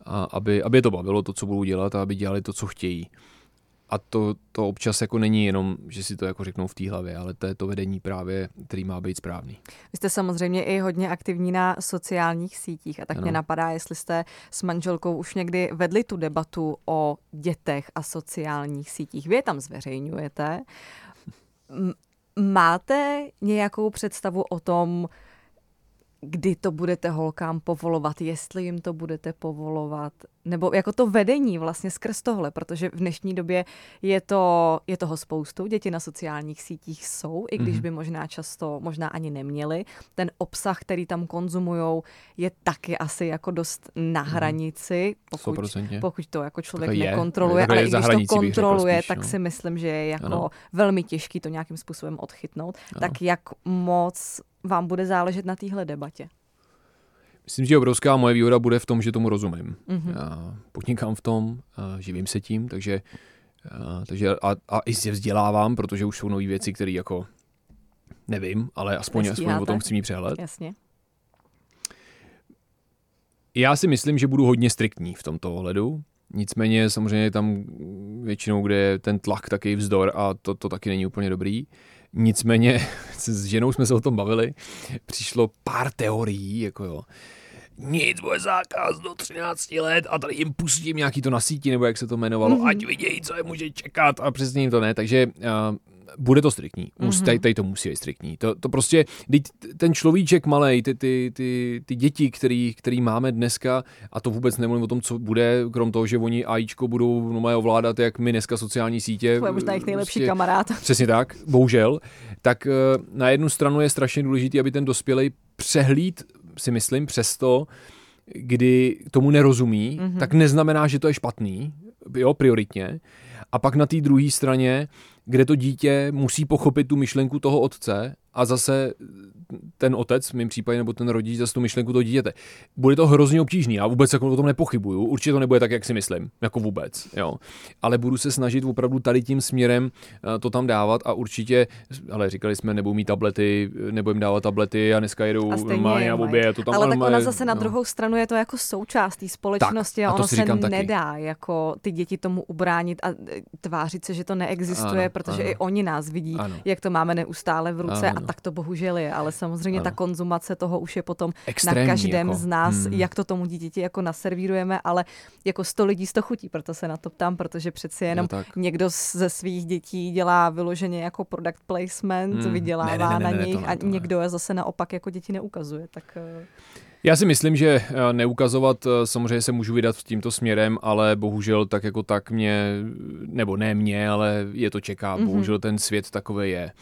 a aby, aby je to bavilo, to, co budou dělat a aby dělali to, co chtějí a to, to občas jako není jenom, že si to jako řeknou v té hlavě, ale to je to vedení právě, který má být správný. Vy jste samozřejmě i hodně aktivní na sociálních sítích a tak ano. mě napadá, jestli jste s manželkou už někdy vedli tu debatu o dětech a sociálních sítích. Vy je tam zveřejňujete. Máte nějakou představu o tom, kdy to budete holkám povolovat, jestli jim to budete povolovat, nebo jako to vedení vlastně skrz tohle, protože v dnešní době je, to, je toho spoustu, děti na sociálních sítích jsou, i když mm-hmm. by možná často, možná ani neměli. Ten obsah, který tam konzumujou, je taky asi jako dost na mhm. hranici, pokud, pokud to jako člověk je, nekontroluje, ale i když to kontroluje, spíš, tak no. si myslím, že je jako ano. velmi těžký to nějakým způsobem odchytnout. Ano. Tak jak moc vám bude záležet na téhle debatě? Myslím, že obrovská moje výhoda bude v tom, že tomu rozumím. Mm-hmm. Já podnikám v tom, živím se tím, takže, takže a, a i se vzdělávám, protože už jsou nové věci, které jako nevím, ale aspoň, aspoň o tom chci mít přehled. Jasně. Já si myslím, že budu hodně striktní v tomto ohledu. Nicméně samozřejmě tam většinou, kde je ten tlak, taky vzdor a to, to taky není úplně dobrý. Nicméně (laughs) s ženou jsme se o tom bavili, přišlo pár teorií, jako jo, nic, bude zákaz do 13 let a tady jim pustím nějaký to na síti, nebo jak se to jmenovalo, mm-hmm. ať vidějí, co je může čekat a přesně jim to ne, takže uh, bude to striktní. Mus, mm-hmm. tady, tady to musí být striktní. To, to prostě, ten človíček malej, ty, ty, ty, ty děti, který, který máme dneska, a to vůbec nemluvím o tom, co bude, krom toho, že oni AIčko budou no, ovládat, jak my dneska sociální sítě. To je možná jejich nejlepší prostě, kamarád. (laughs) Přesně tak, bohužel. Tak uh, na jednu stranu je strašně důležité, aby ten dospělý přehlíd, si myslím, přesto, kdy tomu nerozumí, mm-hmm. tak neznamená, že to je špatný, jo, prioritně. A pak na té druhé straně kde to dítě musí pochopit tu myšlenku toho otce a zase ten otec, v mém případě, nebo ten rodič, zase tu myšlenku toho dítěte. Bude to hrozně obtížný, já vůbec jako o tom nepochybuju, určitě to nebude tak, jak si myslím, jako vůbec, jo. Ale budu se snažit opravdu tady tím směrem eh, to tam dávat a určitě, ale říkali jsme, nebudou mít tablety, nebudeme dávat tablety a dneska jedou normálně na obě. To tam ale tak ona zase no. na druhou stranu je to jako součást té společnosti tak, a, a ono se nedá taky. jako ty děti tomu ubránit a eh, tvářit se, že to neexistuje, ano, protože ano. i oni nás vidí, ano. jak to máme neustále v ruce ano. a tak to bohužel je, ale samozřejmě ano. ta konzumace toho už je potom Extrémní, na každém jako. z nás, hmm. jak to tomu dítěti jako naservírujeme, ale jako sto lidí sto chutí, proto se na to ptám, protože přeci jenom no, někdo ze svých dětí dělá vyloženě jako product placement, hmm. vydělává ne, ne, ne, ne, na nich ne, a ne. někdo je zase naopak jako děti neukazuje. Tak... Eh, já si myslím, že eh, neukazovat, eh, samozřejmě se můžu vydat tímto směrem, ale bohužel tak jako tak mě, nebo ne mě, ale je to čeká, mm-hmm. bohužel ten svět takový je.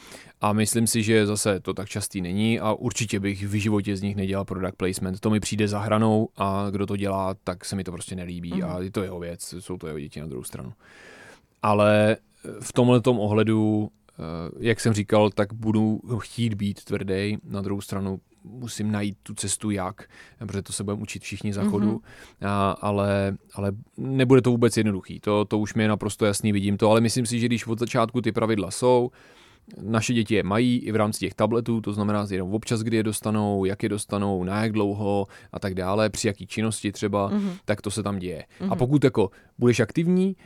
A myslím si, že zase to tak častý není a určitě bych v životě z nich nedělal product placement. To mi přijde za hranou a kdo to dělá, tak se mi to prostě nelíbí mm-hmm. a je to jeho věc, jsou to jeho děti na druhou stranu. Ale v tomhle ohledu eh, jak jsem říkal, tak budu chtít být tvrdý. Na druhou stranu musím najít tu cestu jak, protože to se budeme učit všichni za chodu, mm-hmm. a, ale, ale nebude to vůbec jednoduchý. To, to už mi je naprosto jasný, vidím to, ale myslím si, že když od začátku ty pravidla jsou, naše děti je mají i v rámci těch tabletů, to znamená jenom občas, kdy je dostanou, jak je dostanou, na jak dlouho a tak dále, při jaký činnosti třeba, mm-hmm. tak to se tam děje. Mm-hmm. A mhm. pokud jako budeš aktivní,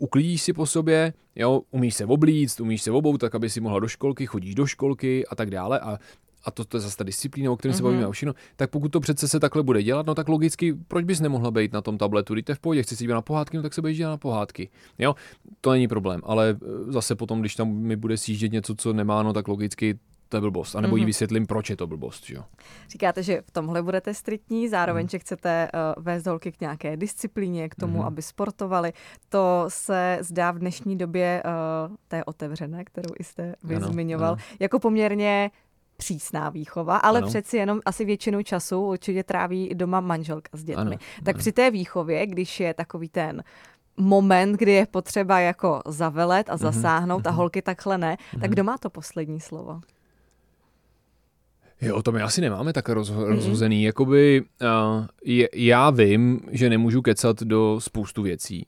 uklidíš si po sobě, jo, umíš se oblíct, umíš se obout, tak aby si mohla do školky, chodíš do školky a tak dále a a to, to je zase ta disciplína, o kterém mm-hmm. se bavíme o všechno, tak pokud to přece se takhle bude dělat, no tak logicky, proč bys nemohla být na tom tabletu? Když v pohodě, chci si jít na pohádky, no tak se budeš na pohádky. Jo, to není problém, ale e, zase potom, když tam mi bude sjíždět něco, co nemá, no tak logicky to je blbost. A nebo mm-hmm. jí mhm. vysvětlím, proč je to blbost. Jo? Říkáte, že v tomhle budete striktní, zároveň, mm. že chcete uh, vést holky k nějaké disciplíně, k tomu, mm. aby sportovali. To se zdá v dnešní době uh, té otevřené, kterou jste vy ano, zmiňoval, ano. jako poměrně přísná výchova, ale ano. přeci jenom asi většinu času určitě tráví doma manželka s dětmi. Ano. Tak ano. při té výchově, když je takový ten moment, kdy je potřeba jako zavelet a mhm, zasáhnout uh-huh. a mhm. holky takhle ne, uh-huh. tak kdo má to poslední slovo? Jo, to my asi nemáme tak rozho- rozhozený. Jakoby, uh, je, já vím, že nemůžu kecat do spoustu věcí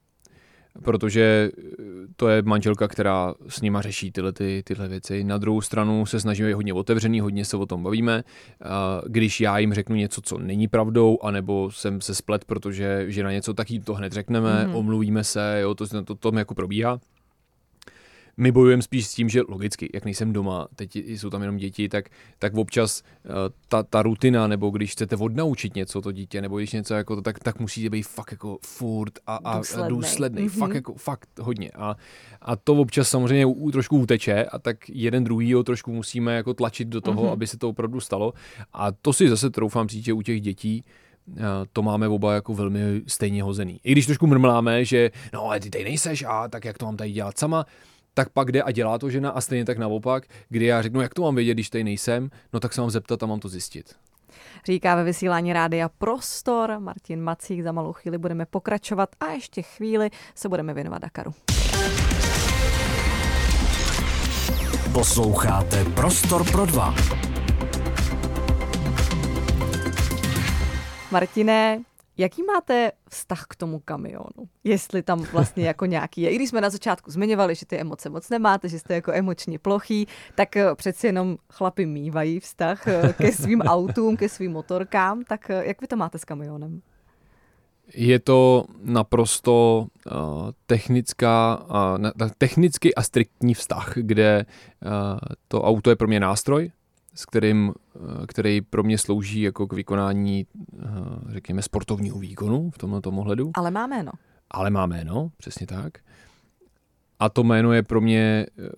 protože eh, to je manželka, která s nima řeší tyhle, ty, tyhle věci. Na druhou stranu se snažíme být hodně otevřený, hodně se o tom bavíme. Když já jim řeknu něco, co není pravdou, anebo jsem se splet, protože že na něco, tak jim to hned řekneme, mm-hmm. omluvíme se, jo, to, to, to, to jako probíhá. My bojujeme spíš s tím, že logicky, jak nejsem doma, teď jsou tam jenom děti, tak, tak občas uh, ta, ta rutina, nebo když chcete odnaučit něco to dítě, nebo když něco jako to, tak, tak musíte být fakt jako furt a, a důsledný, důsledný mm-hmm. fakt jako fakt hodně. A, a to občas samozřejmě u, trošku uteče a tak jeden druhýho trošku musíme jako tlačit do toho, mm-hmm. aby se to opravdu stalo. A to si zase troufám říct, že u těch dětí to máme oba jako velmi stejně hozený. I když trošku mrmláme, že no ale ty tady nejseš a tak jak to mám tady dělat sama, tak pak jde a dělá to žena a stejně tak naopak, kdy já řeknu, jak to mám vědět, když tady nejsem, no tak se mám zeptat a mám to zjistit. Říká ve vysílání rádia Prostor Martin Macík. Za malou chvíli budeme pokračovat a ještě chvíli se budeme věnovat Dakaru. Posloucháte Prostor pro dva. Martine, jaký máte vztah k tomu kamionu? Jestli tam vlastně (laughs) jako nějaký je. I když jsme na začátku zmiňovali, že ty emoce moc nemáte, že jste jako emočně plochý, tak eh, přeci jenom chlapi mývají vztah eh, ke (laughs) svým autům, ke svým motorkám. Tak eh, jak vy to máte s kamionem? Je to naprosto uh, technická, uh, technicky a striktní vztah, kde uh, to auto je pro mě nástroj, s kterým, eh, který pro mě slouží jako k vykonání, eh, řekněme, sportovního výkonu v tomto ohledu. Ale má jméno. Ale má jméno, přesně tak. A to jméno je pro mě eh,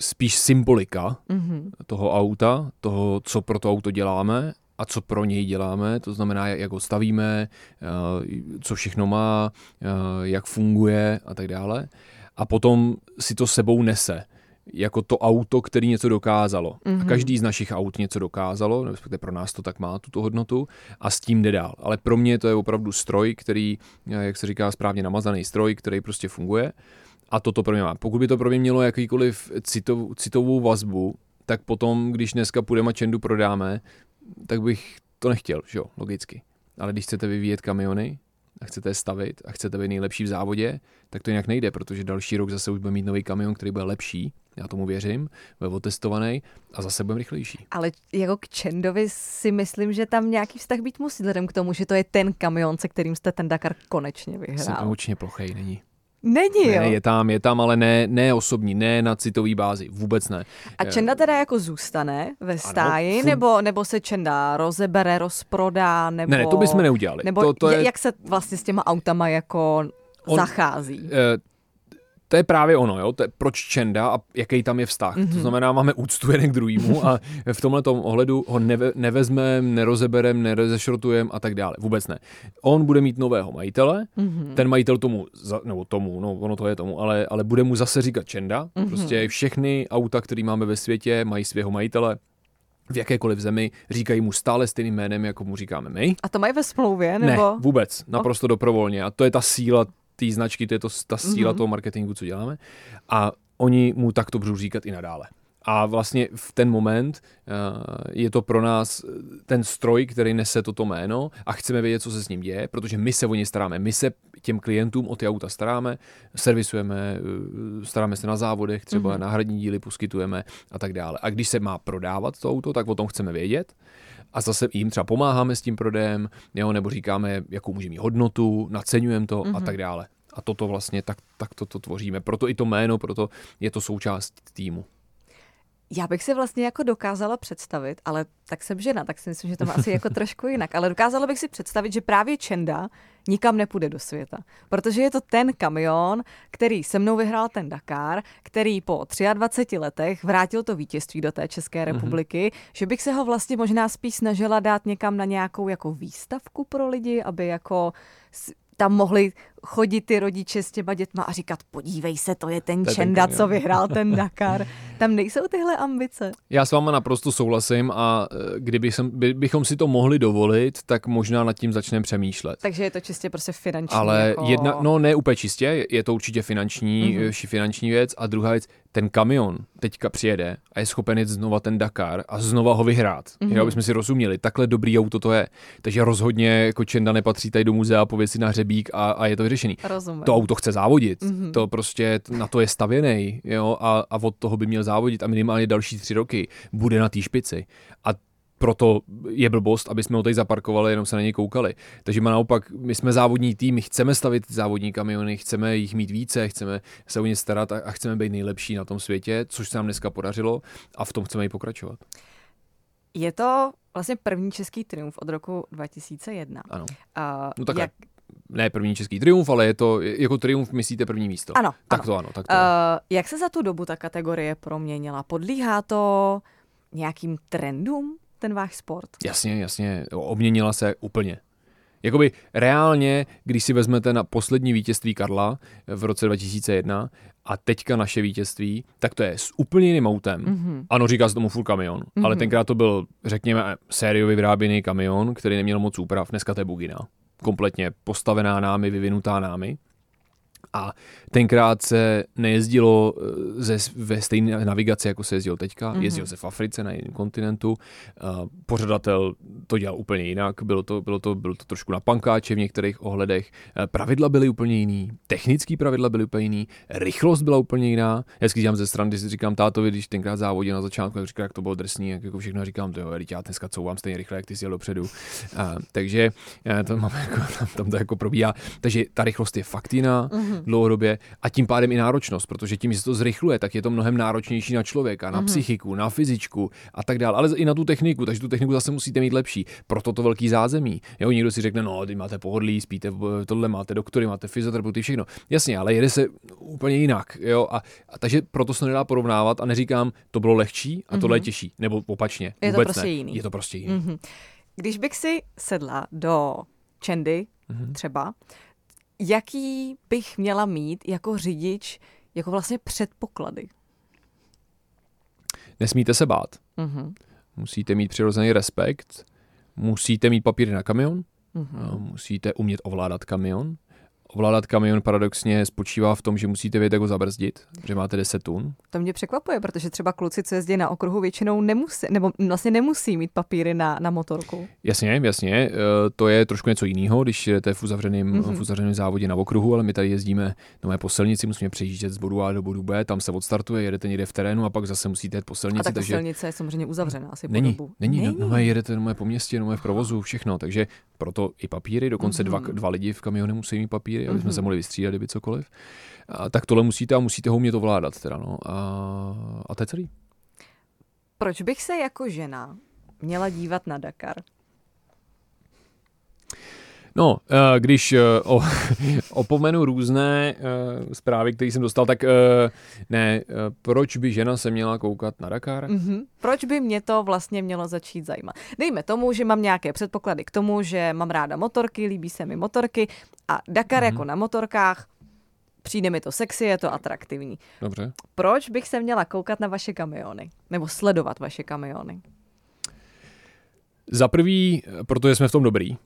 spíš symbolika mm-hmm. toho auta, toho, co pro to auto děláme a co pro něj děláme, to znamená, jak ho stavíme, co všechno má, jak funguje a tak dále. A potom si to sebou nese jako to auto, který něco dokázalo. Mm-hmm. A mhm. každý z našich aut něco dokázalo, respektive pro nás to tak má tuto hodnotu a s tím jde dál. Ale pro mě to je opravdu stroj, který, jak se říká správně, namazaný stroj, který prostě funguje. A toto pro mě má. Pokud by to pro mě mělo jakýkoliv citov, citovou vazbu, tak potom, když dneska půjdeme a Čendu prodáme, tak bych to nechtěl, že jo, logicky. Ale když chcete vyvíjet kamiony, a chcete je stavit a chcete být nejlepší v závodě, tak to jinak nejde, protože další rok zase už bude mít nový kamion, který bude lepší já tomu věřím, byl otestovaný a zase budeme rychlejší. Ale jako k Čendovi si myslím, že tam nějaký vztah být musí, vzhledem k tomu, že to je ten kamion, se kterým jste ten Dakar konečně vyhrál. Jsem emočně plochej, není. Není, jo? Ne, je tam, je tam, ale ne, ne osobní, ne na citový bázi, vůbec ne. A Čenda teda jako zůstane ve stáji, ano, nebo, nebo se Čenda rozebere, rozprodá, nebo... Ne, ne, to bychom neudělali. Nebo to, to je... jak se vlastně s těma autama jako On, zachází? Uh, to je právě ono, jo? To je proč Čenda a jaký tam je vztah. Mm-hmm. To mhm. znamená, máme úctu jeden k druhému a v tomhle ohledu ho neve, nevezmeme, nerozebereme, nerozešrotujeme a tak dále. Vůbec ne. On bude mít nového majitele, mm-hmm. ten majitel tomu, nebo tomu, no ono to je tomu, ale, ale bude mu zase říkat Čenda. Mm-hmm. Prostě všechny auta, které máme ve světě, mají svého majitele, v jakékoliv zemi říkají mu stále stejným jménem, jako mu říkáme my. A to mají ve smlouvě? Nebo? Ne, vůbec, naprosto dobrovolně. A to je ta síla té značky, to je to, ta síla mm-hmm. toho marketingu, co děláme. A oni mu takto budou říkat i nadále. A vlastně v ten moment uh, je to pro nás ten stroj, který nese toto jméno a chceme vědět, co se s ním děje, protože my se o ně staráme. My se těm klientům o ty auta staráme, servisujeme, uh, staráme se na závodech, třeba mm-hmm. náhradní díly poskytujeme a tak dále. A když se má prodávat to auto, tak o tom chceme vědět a zase jim třeba pomáháme s tím prodejem, jo, nebo říkáme, jakou může mít hodnotu, naceňujeme to mm-hmm. a mhm. tak dále. A toto vlastně tak, tak to, to tvoříme. Proto i to jméno, proto je to součást týmu. Já bych si vlastně jako dokázala představit, ale tak jsem žena, tak si myslím, že to má asi jako trošku jinak, ale dokázala bych si představit, že právě Čenda nikam nepůjde do světa, protože je to ten kamion, který se mnou vyhrál ten Dakar, který po 23 letech vrátil to vítězství do té České mhm. republiky, mm-hmm. že bych se ho vlastně možná spíš snažila dát někam na nějakou jako výstavku pro lidi, aby jako tam mohli chodit ty rodiče s těma dětma a říkat, podívej se, to je ten to Čenda, ten co vyhrál ten (laughs) Dakar. Tam nejsou tyhle ambice. Já s váma naprosto souhlasím a e, kdyby jsem, by, bychom si to mohli dovolit, tak možná nad tím začneme přemýšlet. Takže je to čistě prostě finanční. Ale jako... jedna, no ne úplně čistě, je to určitě finanční, mm-hmm. finanční věc a druhá věc, ten kamion teďka přijede a je schopen jít znova ten Dakar a znova ho vyhrát. Mm-hmm. Jo, jsme si rozuměli, takhle dobrý auto to je. Takže rozhodně jako Čenda nepatří tady do muzea, pověc si na hřebík a, a je to vyřešený. Rozumím. To auto chce závodit, mm-hmm. to prostě na to je stavěný, jo, a, a od toho by měl závodit a minimálně další tři roky bude na té špici. A proto je blbost, aby jsme ho tady zaparkovali, jenom se na něj koukali. Takže my naopak, my jsme závodní tým, my chceme stavit závodní kamiony, chceme jich mít více, chceme se o ně starat a, a chceme být nejlepší na tom světě, což se nám dneska podařilo a v tom chceme i pokračovat. Je to vlastně první český triumf od roku 2001. Ano. Uh, no tak jak... ne první český triumf, ale je to jako triumf, myslíte první místo. Ano. Tak ano. to ano. Tak to. Uh, jak se za tu dobu ta kategorie proměnila? Podlíhá to nějakým trendům ten váš sport? Jasně, jasně. Obměnila se úplně. Jakoby reálně, když si vezmete na poslední vítězství Karla v roce 2001 a teďka naše vítězství, tak to je s úplně jiným autem. Mm-hmm. Ano, říká se tomu full kamion, mm-hmm. ale tenkrát to byl, řekněme, sériově vyráběný kamion, který neměl moc úprav. Dneska to je bugina. Kompletně postavená námi, vyvinutá námi. A tenkrát se nejezdilo eh, ze, ve stejné navigaci, jako se jezdilo teďka. Mm-hmm. Jezdilo se v Africe na jiném kontinentu. Uh, pořadatel to dělal úplně jinak. Bylo to, bylo to, bylo to trošku na pankáče v některých ohledech. Uh, pravidla byly úplně jiný. Technické pravidla byly úplně jiný. Rychlost byla úplně jiná. Já dělám ze strany, když si říkám tátovi, když tenkrát závodil na začátku, jak říká, jak to bylo drsný, jak jako všechno říkám, to jo, já dneska couvám stejně rychle, jak ty jsi jel dopředu. Uh, takže to máme jako, tam, (laughs) tam to jako probíhá. Takže ta rychlost je fakt jiná. Mm-hmm dlouhodobě a tím pádem i náročnost, protože tím, že se to zrychluje, tak je to mnohem náročnější na člověka, na mm-hmm. psychiku, na fyzičku a tak dále, ale i na tu techniku, takže tu techniku zase musíte mít lepší. Proto to velký zázemí. Jo, někdo si řekne, no, ty máte pohodlí, spíte, tohle máte doktory, máte fyzioterapeuty, všechno. Jasně, ale jede se úplně jinak. Jo, a, a takže proto se nedá porovnávat a neříkám, to bylo lehčí a tohle mm-hmm. je těžší, nebo opačně. Je to prostě ne. jiný. Je to prostě jiný. Mm-hmm. Když bych si sedla do Čendy mm-hmm. třeba, jaký bych měla mít jako řidič jako vlastně předpoklady? Nesmíte se bát. Mm-hmm. Musíte mít přirozený respekt. Musíte mít papíry na kamion. Mm-hmm. Musíte umět ovládat kamion. Ovládat kamion paradoxně spočívá v tom, že musíte vědět, jak ho zabrzdit, že máte 10 tun. To mě překvapuje, protože třeba kluci, co jezdí na okruhu, většinou nemusí, nebo vlastně nemusí mít papíry na, na motorku. Jasně, jasně. Eh, to je trošku něco jiného, když jdete v uzavřeném, mm-hmm. v uzavřeném závodě na okruhu, ale my tady jezdíme na po silnici, musíme přejíždět z bodu A do bodu B, tam se odstartuje, jedete někde v terénu a pak zase musíte jít po silnici. A tak takže... silnice je samozřejmě uzavřená asi není, po dobu. Není, není. No, no, jedete no, po městě, no, v provozu, všechno, takže proto i papíry, dokonce mm-hmm. dva, mhm. dva lidi v kamionu musí mít papíry, aby jsme mm-hmm. se mohli vystřídat, kdyby cokoliv. A, tak tohle musíte a musíte ho umět ovládat. Teda, no. a, a to je celý. Proč bych se jako žena měla dívat na Dakar? No, eh, když eh, (laughs) opomenu různé eh, zprávy, které jsem dostal, tak ne, proč by žena se měla koukat na Dakar? Mm-hmm. Proč by mě to vlastně mělo začít zajímat? Dejme tomu, že mám nějaké předpoklady k tomu, že mám ráda motorky, líbí se mi motorky a Dakar mm-hmm. jako na motorkách, přijde mi to sexy, je to atraktivní. Dobře. Proč bych se měla koukat na vaše kamiony? Nebo sledovat vaše kamiony? Za prvý, protože jsme v tom dobrý.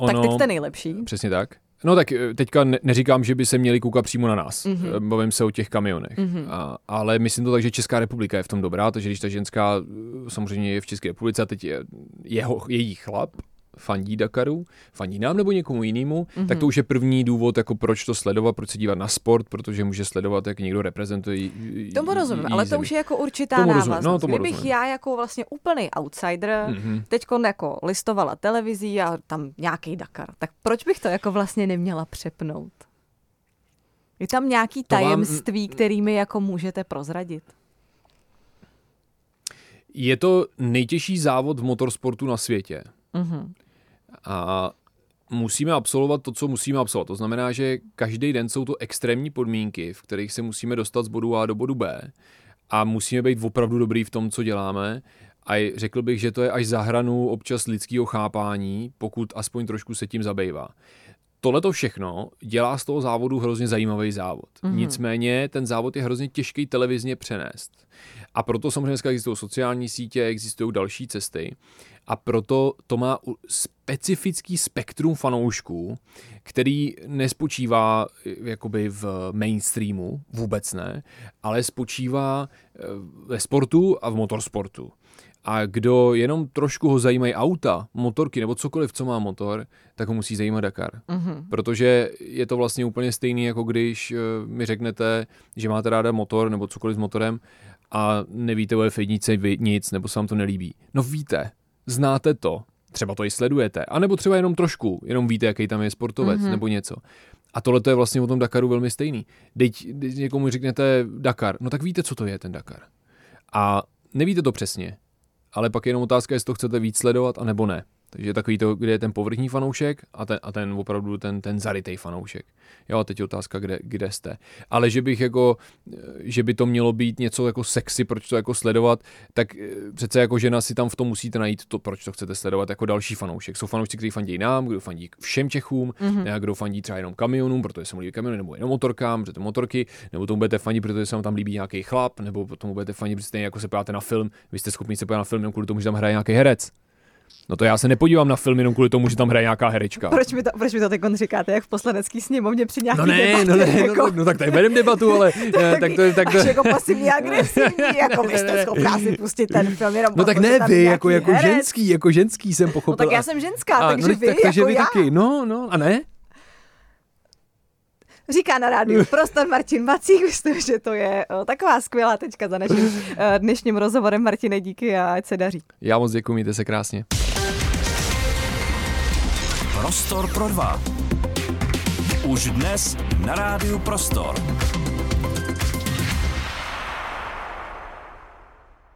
Ono, tak teď jste nejlepší. Přesně tak. No tak eh, teďka neříkám, že by se měli koukat přímo na nás. Mm-hmm. Bavím se o těch kamionech. Mm-hmm. A, ale myslím to tak, že Česká republika je v tom dobrá, takže když ta ženská eh, samozřejmě je v České republice a teď je jeho, její chlap, fandí Dakaru, fandí nám nebo někomu jinému, mm-hmm. tak to už je první důvod, jako proč to sledovat, proč se dívat na sport, protože může sledovat, jak někdo reprezentuje. Tomu rozumím, ale to už je jako určitá tomu návaznost. No, tomu Kdybych rozumím. já jako vlastně úplný outsider mm-hmm. teď jako listovala televizí a tam nějaký Dakar, tak proč bych to jako vlastně neměla přepnout? Je tam nějaký tajemství, vám... kterými jako můžete prozradit? Je to nejtěžší závod v motorsportu na světě. Mm-hmm. A musíme absolvovat to, co musíme absolvovat. To znamená, že každý den jsou to extrémní podmínky, v kterých se musíme dostat z bodu A do bodu B a musíme být opravdu dobrý v tom, co děláme. A řekl bych, že to je až za hranu občas lidského chápání, pokud aspoň trošku se tím zabývá. Tohle to všechno dělá z toho závodu hrozně zajímavý závod. Mm-hmm. Nicméně ten závod je hrozně těžký televizně přenést. A proto samozřejmě dneska existují sociální sítě, existují další cesty. A proto to má specifický spektrum fanoušků, který nespočívá eh, jakoby v mainstreamu, vůbec ne, ale spočívá eh, ve sportu a v motorsportu. A kdo jenom trošku ho zajímají auta, motorky nebo cokoliv, co má motor, tak ho musí zajímat Dakar. Mm-hmm. Protože je to vlastně úplně stejný, jako když uh, mi řeknete, že máte ráda motor nebo cokoliv s motorem a nevíte o F1 nic, nebo se vám to nelíbí. No víte, znáte to, třeba to i sledujete, anebo třeba jenom trošku, jenom víte, jaký tam je sportovec mm-hmm. nebo něco. A tohle je vlastně o tom Dakaru velmi stejný. Teď, když někomu řeknete Dakar, no tak víte, co to je ten Dakar. A nevíte to přesně, ale pak je jenom otázka, jestli to chcete víc sledovat, anebo ne. Takže takový to, kde je ten povrchní fanoušek a ten, a ten opravdu ten, ten zarytej fanoušek. Jo, a teď je otázka, kde, kde jste. Ale že bych jako, že by to mělo být něco jako sexy, proč to jako sledovat, tak eh, přece jako žena si tam v tom musíte najít to, proč to chcete sledovat jako další fanoušek. Jsou fanoušci, kteří fandí nám, kdo fandí všem Čechům, mm-hmm. kdo fandí třeba jenom kamionům, protože se mu líbí kamiony, nebo jenom motorkám, protože to motorky, nebo tomu budete fandit, protože se vám tam líbí nějaký chlap, nebo tomu budete fandit, protože jako se podíváte na film, vy jste schopni se podívat na film jenom kvůli tomu, že tam hraje nějaký herec. No to já se nepodívám na film jenom kvůli tomu, že tam hraje nějaká herečka. Proč mi to, proč mi to teď říkáte, jak v poslanecký sněmovně při nějaký No ne, debatě, no ne, jako... no, no, tak tady vedem debatu, ale (laughs) tak, tak to, tak to... Až jako pasivní (laughs) agresivní, jako vy jste schopná si pustit ten film jenom No tak ne vy, jako, jako ženský, jako ženský jsem pochopil. No tak já jsem ženská, a, takže no, vy, tak, takže jako vy já. taky, no, no, a ne? Říká na rádiu (laughs) prostor Martin Macík, myslím, že to je taková skvělá tečka za naším uh, dnešním rozhovorem. Martine, díky a ať se daří. Já moc děkuji, mějte se krásně. Prostor pro dva. Už dnes na rádiu Prostor.